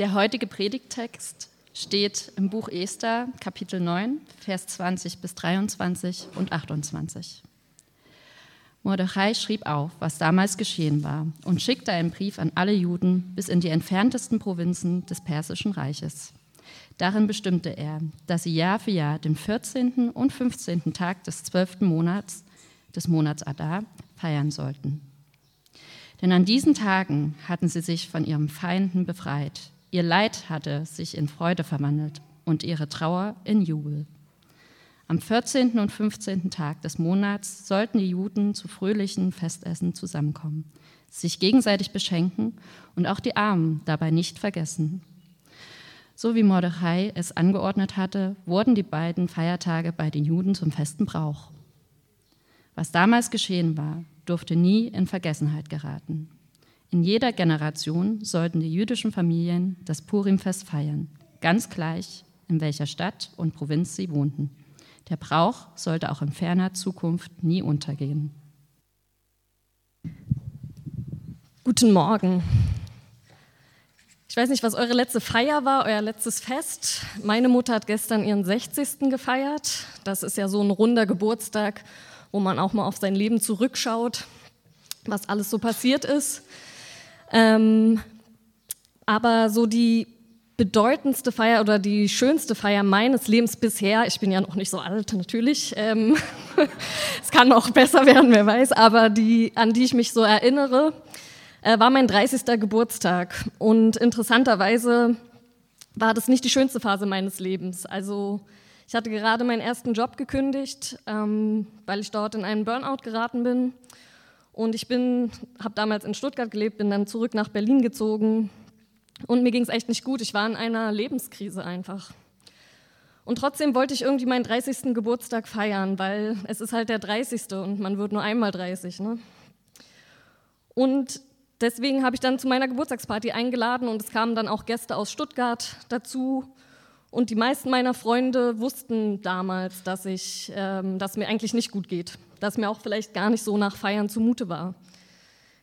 Der heutige Predigttext steht im Buch Esther, Kapitel 9, Vers 20 bis 23 und 28. Mordechai schrieb auf, was damals geschehen war, und schickte einen Brief an alle Juden bis in die entferntesten Provinzen des Persischen Reiches. Darin bestimmte er, dass sie Jahr für Jahr den 14. und 15. Tag des 12. Monats, des Monats Adar, feiern sollten. Denn an diesen Tagen hatten sie sich von ihren Feinden befreit, Ihr Leid hatte sich in Freude verwandelt und ihre Trauer in Jubel. Am 14. und 15. Tag des Monats sollten die Juden zu fröhlichen Festessen zusammenkommen, sich gegenseitig beschenken und auch die Armen dabei nicht vergessen. So wie Mordechai es angeordnet hatte, wurden die beiden Feiertage bei den Juden zum festen Brauch. Was damals geschehen war, durfte nie in Vergessenheit geraten. In jeder Generation sollten die jüdischen Familien das Purimfest feiern, ganz gleich, in welcher Stadt und Provinz sie wohnten. Der Brauch sollte auch in ferner Zukunft nie untergehen. Guten Morgen. Ich weiß nicht, was eure letzte Feier war, euer letztes Fest. Meine Mutter hat gestern ihren 60. gefeiert. Das ist ja so ein runder Geburtstag, wo man auch mal auf sein Leben zurückschaut, was alles so passiert ist. Ähm, aber so die bedeutendste Feier oder die schönste Feier meines Lebens bisher, ich bin ja noch nicht so alt natürlich, ähm, es kann auch besser werden, wer weiß, aber die, an die ich mich so erinnere, äh, war mein 30. Geburtstag. Und interessanterweise war das nicht die schönste Phase meines Lebens. Also ich hatte gerade meinen ersten Job gekündigt, ähm, weil ich dort in einen Burnout geraten bin und ich bin, habe damals in Stuttgart gelebt, bin dann zurück nach Berlin gezogen und mir ging es echt nicht gut. Ich war in einer Lebenskrise einfach. Und trotzdem wollte ich irgendwie meinen 30. Geburtstag feiern, weil es ist halt der 30. und man wird nur einmal 30. Ne? Und deswegen habe ich dann zu meiner Geburtstagsparty eingeladen und es kamen dann auch Gäste aus Stuttgart dazu. Und die meisten meiner Freunde wussten damals, dass, ich, ähm, dass mir eigentlich nicht gut geht das mir auch vielleicht gar nicht so nach Feiern zumute war.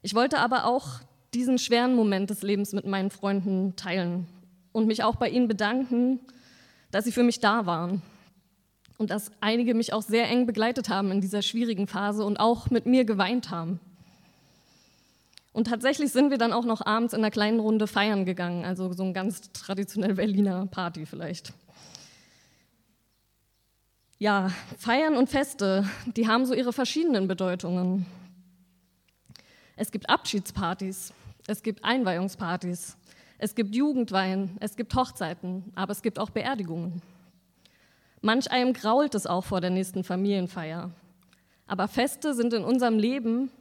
Ich wollte aber auch diesen schweren Moment des Lebens mit meinen Freunden teilen und mich auch bei ihnen bedanken, dass sie für mich da waren und dass einige mich auch sehr eng begleitet haben in dieser schwierigen Phase und auch mit mir geweint haben. Und tatsächlich sind wir dann auch noch abends in einer kleinen Runde feiern gegangen, also so ein ganz traditionell Berliner Party vielleicht. Ja, Feiern und Feste, die haben so ihre verschiedenen Bedeutungen. Es gibt Abschiedspartys, es gibt Einweihungspartys, es gibt Jugendweihen, es gibt Hochzeiten, aber es gibt auch Beerdigungen. Manch einem grault es auch vor der nächsten Familienfeier. Aber Feste sind in unserem Leben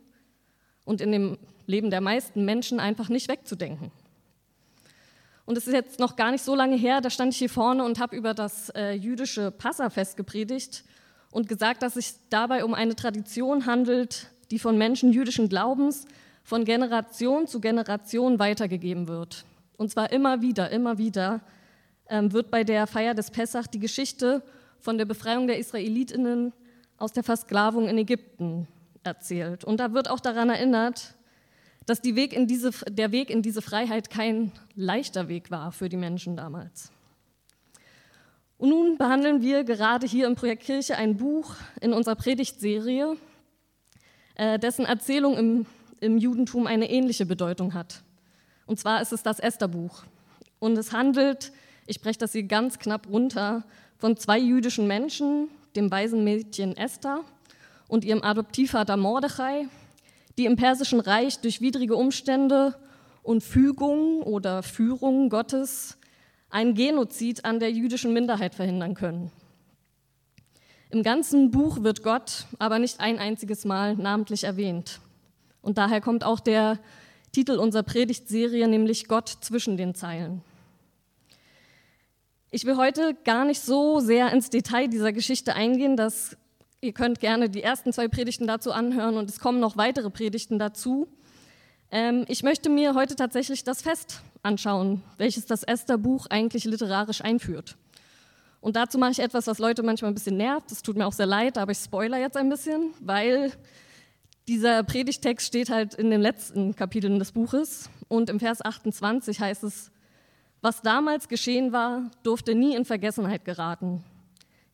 und in dem Leben der meisten Menschen einfach nicht wegzudenken. Und es ist jetzt noch gar nicht so lange her, da stand ich hier vorne und habe über das äh, jüdische Passafest gepredigt und gesagt, dass es sich dabei um eine Tradition handelt, die von Menschen jüdischen Glaubens von Generation zu Generation weitergegeben wird. Und zwar immer wieder, immer wieder ähm, wird bei der Feier des Pessach die Geschichte von der Befreiung der Israelitinnen aus der Versklavung in Ägypten erzählt. Und da wird auch daran erinnert, dass Weg diese, der Weg in diese Freiheit kein leichter Weg war für die Menschen damals. Und nun behandeln wir gerade hier im Projekt Kirche ein Buch in unserer Predigtserie, äh, dessen Erzählung im, im Judentum eine ähnliche Bedeutung hat. Und zwar ist es das Estherbuch. Und es handelt, ich breche das hier ganz knapp runter, von zwei jüdischen Menschen, dem weisen Mädchen Esther und ihrem Adoptivvater Mordechai, die im Persischen Reich durch widrige Umstände und Fügung oder Führung Gottes einen Genozid an der jüdischen Minderheit verhindern können. Im ganzen Buch wird Gott aber nicht ein einziges Mal namentlich erwähnt. Und daher kommt auch der Titel unserer Predigtserie, nämlich Gott zwischen den Zeilen. Ich will heute gar nicht so sehr ins Detail dieser Geschichte eingehen, das Ihr könnt gerne die ersten zwei Predigten dazu anhören und es kommen noch weitere Predigten dazu. Ähm, ich möchte mir heute tatsächlich das Fest anschauen, welches das Esther-Buch eigentlich literarisch einführt. Und dazu mache ich etwas, was Leute manchmal ein bisschen nervt. Es tut mir auch sehr leid, aber ich spoiler jetzt ein bisschen, weil dieser Predigtext steht halt in den letzten Kapiteln des Buches und im Vers 28 heißt es, Was damals geschehen war, durfte nie in Vergessenheit geraten.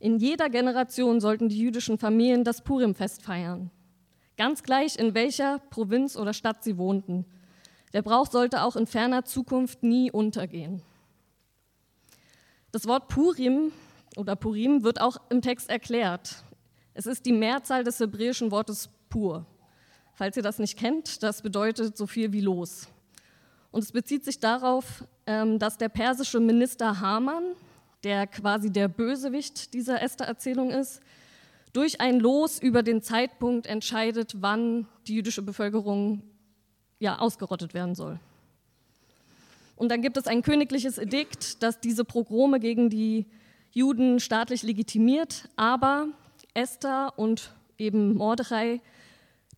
In jeder Generation sollten die jüdischen Familien das Purimfest feiern. Ganz gleich, in welcher Provinz oder Stadt sie wohnten. Der Brauch sollte auch in ferner Zukunft nie untergehen. Das Wort Purim oder Purim wird auch im Text erklärt. Es ist die Mehrzahl des hebräischen Wortes pur. Falls ihr das nicht kennt, das bedeutet so viel wie los. Und es bezieht sich darauf, ähm, dass der persische Minister Haman, der quasi der Bösewicht dieser Esther-Erzählung ist, durch ein Los über den Zeitpunkt entscheidet, wann die jüdische Bevölkerung ja, ausgerottet werden soll. Und dann gibt es ein königliches Edikt, das diese Progrome gegen die Juden staatlich legitimiert, aber Esther und eben Mordechai,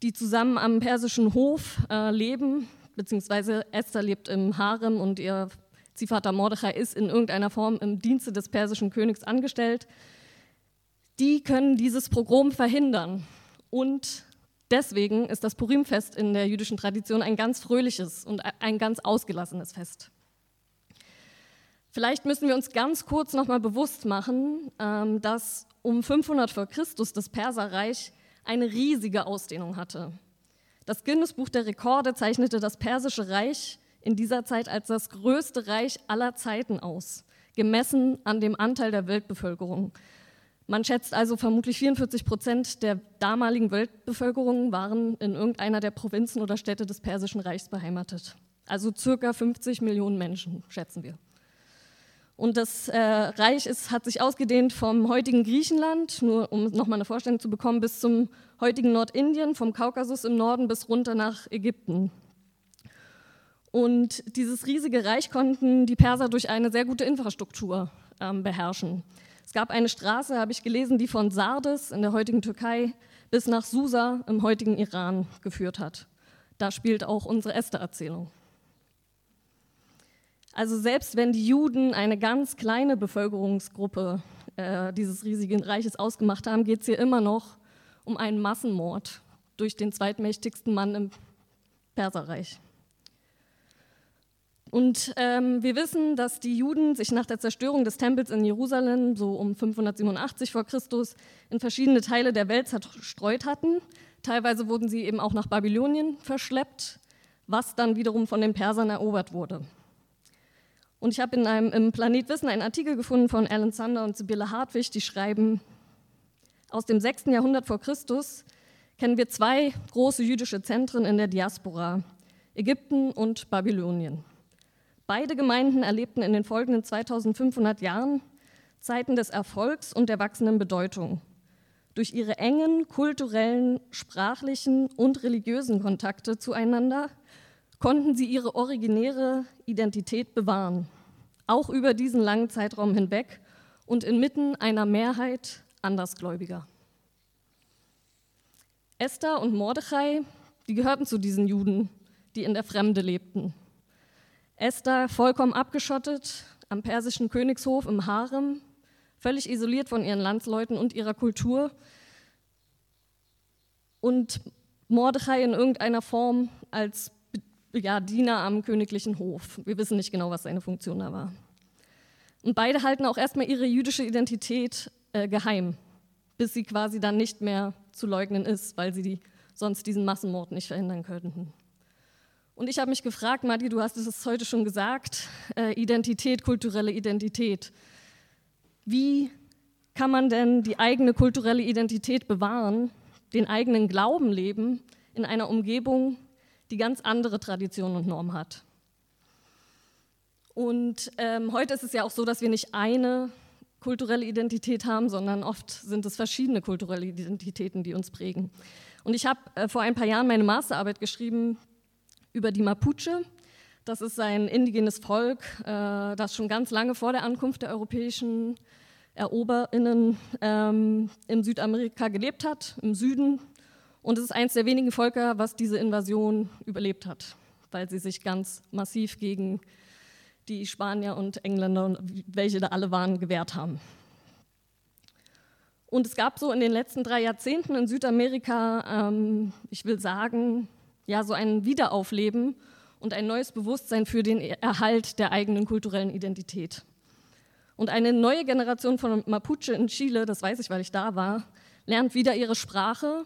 die zusammen am persischen Hof äh, leben, beziehungsweise Esther lebt im Harem und ihr Ziehvater Mordechai ist in irgendeiner Form im Dienste des persischen Königs angestellt, die können dieses Pogrom verhindern. Und deswegen ist das Purimfest in der jüdischen Tradition ein ganz fröhliches und ein ganz ausgelassenes Fest. Vielleicht müssen wir uns ganz kurz nochmal bewusst machen, ähm, dass um 500 vor Christus das Perserreich eine riesige Ausdehnung hatte. Das Guinness-Buch der Rekorde zeichnete das Persische Reich in dieser Zeit als das größte Reich aller Zeiten aus, gemessen an dem Anteil der Weltbevölkerung. Man schätzt also vermutlich 44 Prozent der damaligen Weltbevölkerung waren in irgendeiner der Provinzen oder Städte des Persischen Reichs beheimatet. Also circa 50 Millionen Menschen, schätzen wir. Und das äh, Reich ist, hat sich ausgedehnt vom heutigen Griechenland, nur um nochmal eine Vorstellung zu bekommen, bis zum heutigen Nordindien, vom Kaukasus im Norden bis runter nach Ägypten. Und dieses riesige Reich konnten die Perser durch eine sehr gute Infrastruktur ähm, beherrschen. Es gab eine Straße, habe ich gelesen, die von Sardes in der heutigen Türkei bis nach Susa im heutigen Iran geführt hat. Da spielt auch unsere Esther-Erzählung. Also selbst wenn die Juden eine ganz kleine Bevölkerungsgruppe äh, dieses riesigen Reiches ausgemacht haben, geht es hier immer noch um einen Massenmord durch den zweitmächtigsten Mann im Perserreich. Und ähm, wir wissen, dass die Juden sich nach der Zerstörung des Tempels in Jerusalem, so um 587 vor Christus, in verschiedene Teile der Welt zerstreut hatten. Teilweise wurden sie eben auch nach Babylonien verschleppt, was dann wiederum von den Persern erobert wurde. Und ich habe in einem im Planet Wissen einen Artikel gefunden von Alan Sander und Sibylle Hartwig, die schreiben, aus dem 6. Jahrhundert vor Christus kennen wir zwei große jüdische Zentren in der Diaspora, Ägypten und Babylonien. Beide Gemeinden erlebten in den folgenden 2500 Jahren Zeiten des Erfolgs und der wachsenden Bedeutung. Durch ihre engen kulturellen, sprachlichen und religiösen Kontakte zueinander konnten sie ihre originäre Identität bewahren, auch über diesen langen Zeitraum hinweg und inmitten einer Mehrheit Andersgläubiger. Esther und Mordechai, die gehörten zu diesen Juden, die in der Fremde lebten. Esther vollkommen abgeschottet am persischen Königshof im Harem, völlig isoliert von ihren Landsleuten und ihrer Kultur. Und Mordechai in irgendeiner Form als ja, Diener am königlichen Hof. Wir wissen nicht genau, was seine Funktion da war. Und beide halten auch erstmal ihre jüdische Identität äh, geheim, bis sie quasi dann nicht mehr zu leugnen ist, weil sie die, sonst diesen Massenmord nicht verhindern könnten. Und ich habe mich gefragt, Madi, du hast es heute schon gesagt, äh, Identität, kulturelle Identität. Wie kann man denn die eigene kulturelle Identität bewahren, den eigenen Glauben leben in einer Umgebung, die ganz andere Traditionen und Normen hat. Und ähm, heute ist es ja auch so, dass wir nicht eine kulturelle Identität haben, sondern oft sind es verschiedene kulturelle Identitäten, die uns prägen. Und ich habe äh, vor ein paar Jahren meine Masterarbeit geschrieben über die Mapuche. Das ist ein indigenes Volk, äh, das schon ganz lange vor der Ankunft der europäischen EroberInnen ähm, in Südamerika gelebt hat, im Süden und es ist eines der wenigen Völker, was diese Invasion überlebt hat, weil sie sich ganz massiv gegen die Spanier und Engländer, welche da alle waren, gewehrt haben. Und es gab so in den letzten drei Jahrzehnten in Südamerika, ähm, ich will sagen, ja, so ein Wiederaufleben und ein neues Bewusstsein für den Erhalt der eigenen kulturellen Identität. Und eine neue Generation von Mapuche in Chile, das weiß ich, weil ich da war, lernt wieder ihre Sprache,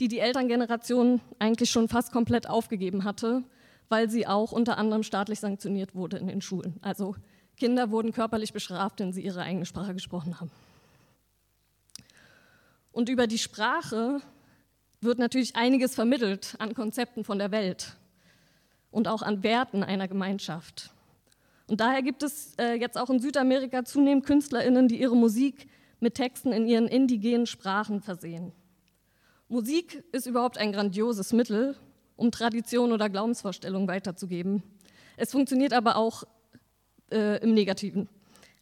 die die Elterngeneration eigentlich schon fast komplett aufgegeben hatte, weil sie auch unter anderem staatlich sanktioniert wurde in den Schulen. Also Kinder wurden körperlich bestraft, wenn sie ihre eigene Sprache gesprochen haben. Und über die Sprache wird natürlich einiges vermittelt an Konzepten von der Welt und auch an Werten einer Gemeinschaft. Und daher gibt es äh, jetzt auch in Südamerika zunehmend KünstlerInnen, die ihre Musik mit Texten in ihren indigenen Sprachen versehen. Musik ist überhaupt ein grandioses Mittel, um Tradition oder Glaubensvorstellungen weiterzugeben. Es funktioniert aber auch äh, im Negativen.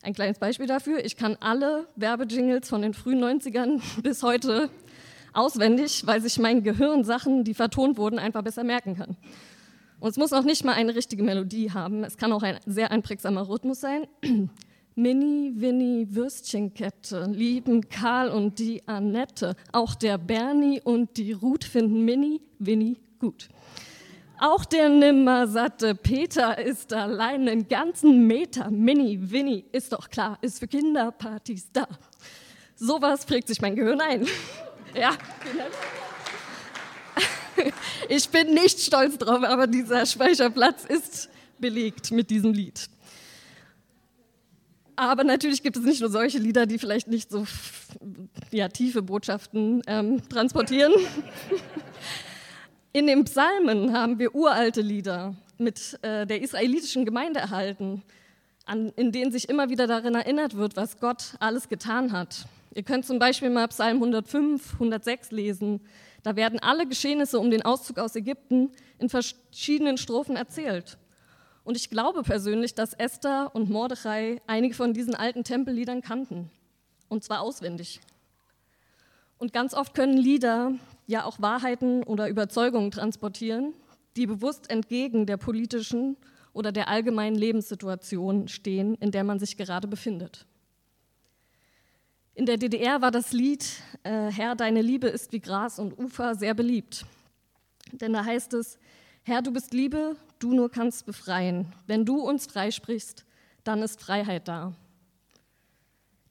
Ein kleines Beispiel dafür, ich kann alle Werbejingles von den frühen 90ern bis heute auswendig, weil sich mein Gehirn Sachen, die vertont wurden, einfach besser merken kann. Und es muss auch nicht mal eine richtige Melodie haben, es kann auch ein sehr einprägsamer Rhythmus sein. Mini, Winnie, Würstchenkette lieben Karl und die Annette. Auch der Bernie und die Ruth finden Mini, Winnie gut. Auch der nimmersatte Peter ist allein einen ganzen Meter. Mini, Winnie, ist doch klar, ist für Kinderpartys da. Sowas prägt sich mein Gehirn ein. ja, ich bin nicht stolz drauf, aber dieser Speicherplatz ist belegt mit diesem Lied. Aber natürlich gibt es nicht nur solche Lieder, die vielleicht nicht so ja, tiefe Botschaften ähm, transportieren. In den Psalmen haben wir uralte Lieder mit äh, der israelitischen Gemeinde erhalten, an, in denen sich immer wieder daran erinnert wird, was Gott alles getan hat. Ihr könnt zum Beispiel mal Psalm 105, 106 lesen. Da werden alle Geschehnisse um den Auszug aus Ägypten in verschiedenen Strophen erzählt. Und ich glaube persönlich, dass Esther und Mordechai einige von diesen alten Tempelliedern kannten. Und zwar auswendig. Und ganz oft können Lieder ja auch Wahrheiten oder Überzeugungen transportieren, die bewusst entgegen der politischen oder der allgemeinen Lebenssituation stehen, in der man sich gerade befindet. In der DDR war das Lied äh, Herr, deine Liebe ist wie Gras und Ufer sehr beliebt. Denn da heißt es, Herr, du bist Liebe, du nur kannst befreien. Wenn du uns freisprichst, dann ist Freiheit da.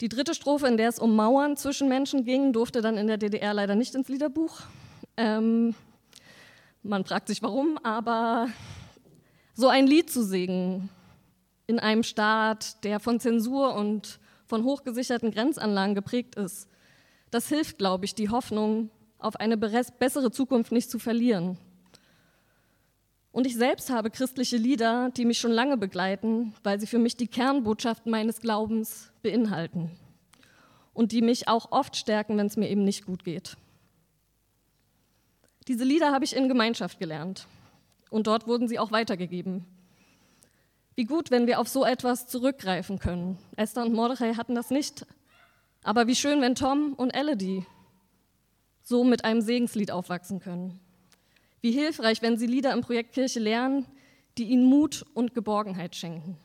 Die dritte Strophe, in der es um Mauern zwischen Menschen ging, durfte dann in der DDR leider nicht ins Liederbuch. Ähm, man fragt sich warum, aber so ein Lied zu singen in einem Staat, der von Zensur und von hochgesicherten Grenzanlagen geprägt ist, das hilft, glaube ich, die Hoffnung auf eine bessere Zukunft nicht zu verlieren. Und ich selbst habe christliche Lieder, die mich schon lange begleiten, weil sie für mich die Kernbotschaft meines Glaubens beinhalten und die mich auch oft stärken, wenn es mir eben nicht gut geht. Diese Lieder habe ich in Gemeinschaft gelernt und dort wurden sie auch weitergegeben. Wie gut, wenn wir auf so etwas zurückgreifen können. Esther und Mordechai hatten das nicht, aber wie schön, wenn Tom und Elodie so mit einem Segenslied aufwachsen können. Wie hilfreich, wenn Sie Lieder im Projekt Kirche lernen, die Ihnen Mut und Geborgenheit schenken.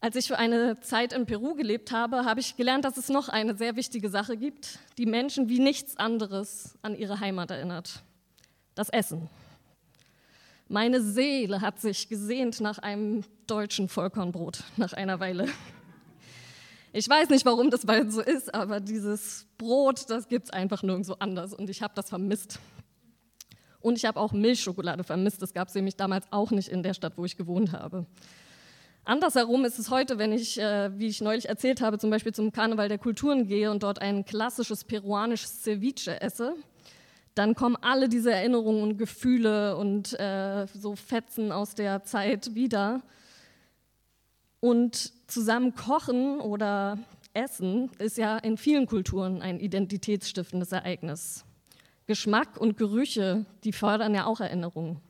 Als ich für eine Zeit in Peru gelebt habe, habe ich gelernt, dass es noch eine sehr wichtige Sache gibt, die Menschen wie nichts anderes an ihre Heimat erinnert. Das Essen. Meine Seele hat sich gesehnt nach einem deutschen Vollkornbrot nach einer Weile. Ich weiß nicht, warum das bald so ist, aber dieses Brot, das gibt es einfach nirgendwo anders und ich habe das vermisst. Und ich habe auch Milchschokolade vermisst. Das gab es nämlich damals auch nicht in der Stadt, wo ich gewohnt habe. Andersherum ist es heute, wenn ich, äh, wie ich neulich erzählt habe, zum Beispiel zum Karneval der Kulturen gehe und dort ein klassisches peruanisches Ceviche esse, dann kommen alle diese Erinnerungen und Gefühle und äh, so Fetzen aus der Zeit wieder. Und zusammen kochen oder essen ist ja in vielen Kulturen ein identitätsstiftendes Ereignis. Geschmack und Gerüche, die fördern ja auch Erinnerungen.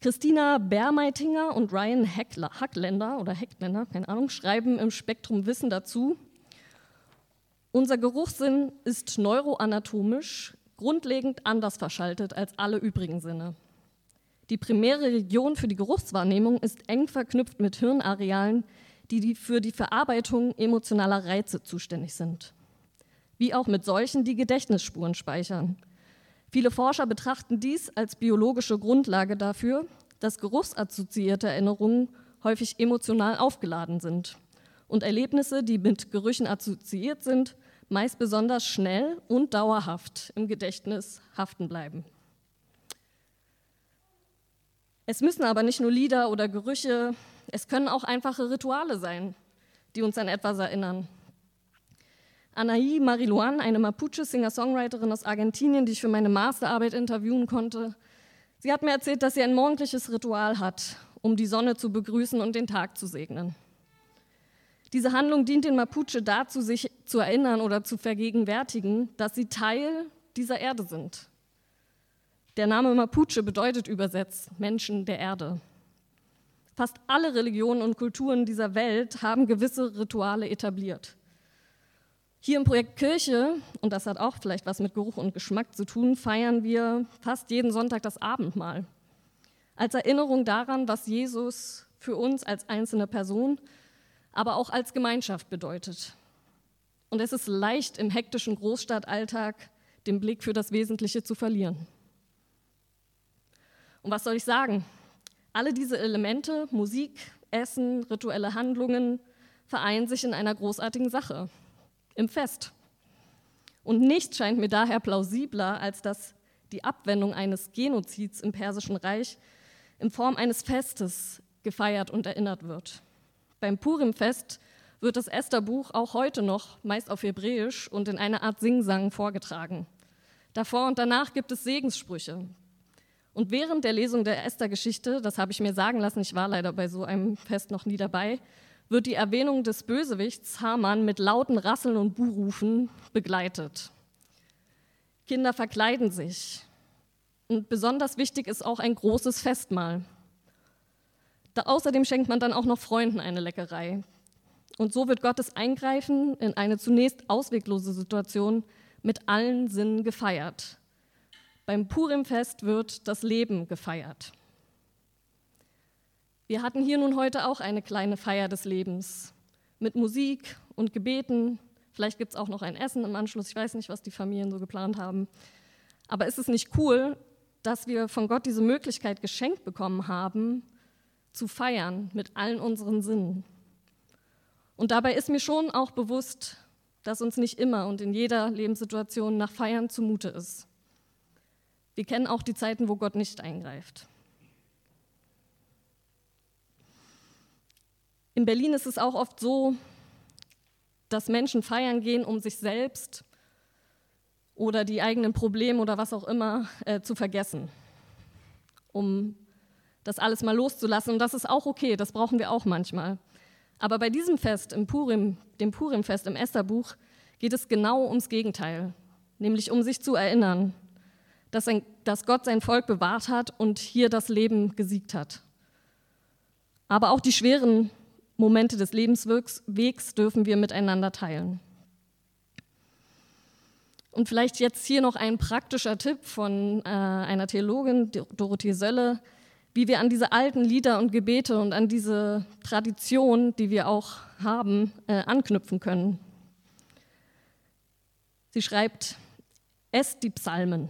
Christina Bermeitinger und Ryan Heckler, Hackländer oder Heckländer, keine Ahnung, schreiben im Spektrum Wissen dazu. Unser Geruchssinn ist neuroanatomisch grundlegend anders verschaltet als alle übrigen Sinne. Die primäre Region für die Geruchswahrnehmung ist eng verknüpft mit Hirnarealen, die für die Verarbeitung emotionaler Reize zuständig sind. Wie auch mit solchen, die Gedächtnisspuren speichern. Viele Forscher betrachten dies als biologische Grundlage dafür, dass geruchsassoziierte Erinnerungen häufig emotional aufgeladen sind und Erlebnisse, die mit Gerüchen assoziiert sind, meist besonders schnell und dauerhaft im Gedächtnis haften bleiben. Es müssen aber nicht nur Lieder oder Gerüche, es können auch einfache Rituale sein, die uns an etwas erinnern. Anaí Mariluan, eine Mapuche-Singer-Songwriterin aus Argentinien, die ich für meine Masterarbeit interviewen konnte, sie hat mir erzählt, dass sie ein morgendliches Ritual hat, um die Sonne zu begrüßen und den Tag zu segnen. Diese Handlung dient den Mapuche dazu, sich zu erinnern oder zu vergegenwärtigen, dass sie Teil dieser Erde sind. Der Name Mapuche bedeutet übersetzt Menschen der Erde. Fast alle Religionen und Kulturen dieser Welt haben gewisse Rituale etabliert. Hier im Projekt Kirche, und das hat auch vielleicht was mit Geruch und Geschmack zu tun, feiern wir fast jeden Sonntag das Abendmahl. Als Erinnerung daran, was Jesus für uns als einzelne Person aber auch als Gemeinschaft bedeutet. Und es ist leicht im hektischen Großstadtalltag den Blick für das Wesentliche zu verlieren. Und was soll ich sagen? Alle diese Elemente, Musik, Essen, rituelle Handlungen, vereinen sich in einer großartigen Sache, im Fest. Und nichts scheint mir daher plausibler, als dass die Abwendung eines Genozids im Persischen Reich in Form eines Festes gefeiert und erinnert wird. Beim Purimfest wird das Estherbuch auch heute noch meist auf Hebräisch und in einer Art Singsang vorgetragen. Davor und danach gibt es Segenssprüche. Und während der Lesung der Esther-Geschichte, das habe ich mir sagen lassen, ich war leider bei so einem Fest noch nie dabei, wird die Erwähnung des Bösewichts Haman mit lauten Rasseln und Buhrufen begleitet. Kinder verkleiden sich. Und besonders wichtig ist auch ein großes Festmahl. Da außerdem schenkt man dann auch noch Freunden eine Leckerei. Und so wird Gottes Eingreifen in eine zunächst ausweglose Situation mit allen Sinnen gefeiert. Beim Purimfest wird das Leben gefeiert. Wir hatten hier nun heute auch eine kleine Feier des Lebens mit Musik und Gebeten. Vielleicht gibt es auch noch ein Essen im Anschluss. Ich weiß nicht, was die Familien so geplant haben. Aber ist es nicht cool, dass wir von Gott diese Möglichkeit geschenkt bekommen haben, zu feiern mit allen unseren Sinnen. Und dabei ist mir schon auch bewusst, dass uns nicht immer und in jeder Lebenssituation nach Feiern zumute ist. Wir kennen auch die Zeiten, wo Gott nicht eingreift. In Berlin ist es auch oft so, dass Menschen feiern gehen, um sich selbst oder die eigenen Probleme oder was auch immer äh, zu vergessen, um das alles mal loszulassen. Und das ist auch okay, das brauchen wir auch manchmal. Aber bei diesem Fest, im Purim, dem Purimfest im Estherbuch, geht es genau ums Gegenteil, nämlich um sich zu erinnern, dass, ein, dass Gott sein Volk bewahrt hat und hier das Leben gesiegt hat. Aber auch die schweren Momente des Lebenswegs dürfen wir miteinander teilen. Und vielleicht jetzt hier noch ein praktischer Tipp von äh, einer Theologin, Dorothee Sölle, wie wir an diese alten Lieder und Gebete und an diese Tradition, die wir auch haben, äh, anknüpfen können. Sie schreibt, esst die Psalmen,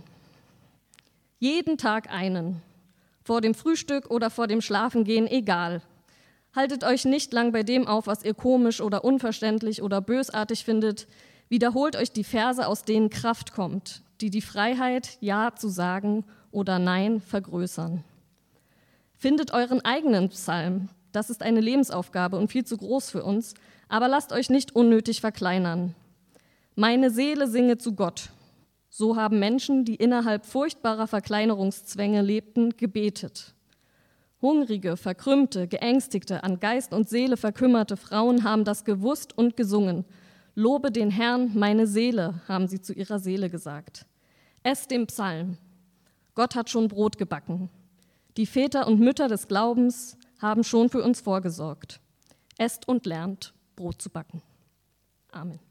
jeden Tag einen, vor dem Frühstück oder vor dem Schlafengehen, egal. Haltet euch nicht lang bei dem auf, was ihr komisch oder unverständlich oder bösartig findet. Wiederholt euch die Verse, aus denen Kraft kommt, die die Freiheit, Ja zu sagen oder Nein vergrößern. Findet euren eigenen Psalm. Das ist eine Lebensaufgabe und viel zu groß für uns, aber lasst euch nicht unnötig verkleinern. Meine Seele singe zu Gott. So haben Menschen, die innerhalb furchtbarer Verkleinerungszwänge lebten, gebetet. Hungrige, verkrümmte, geängstigte, an Geist und Seele verkümmerte Frauen haben das gewusst und gesungen. Lobe den Herrn, meine Seele, haben sie zu ihrer Seele gesagt. Esst den Psalm. Gott hat schon Brot gebacken. Die Väter und Mütter des Glaubens haben schon für uns vorgesorgt. Esst und lernt, Brot zu backen. Amen.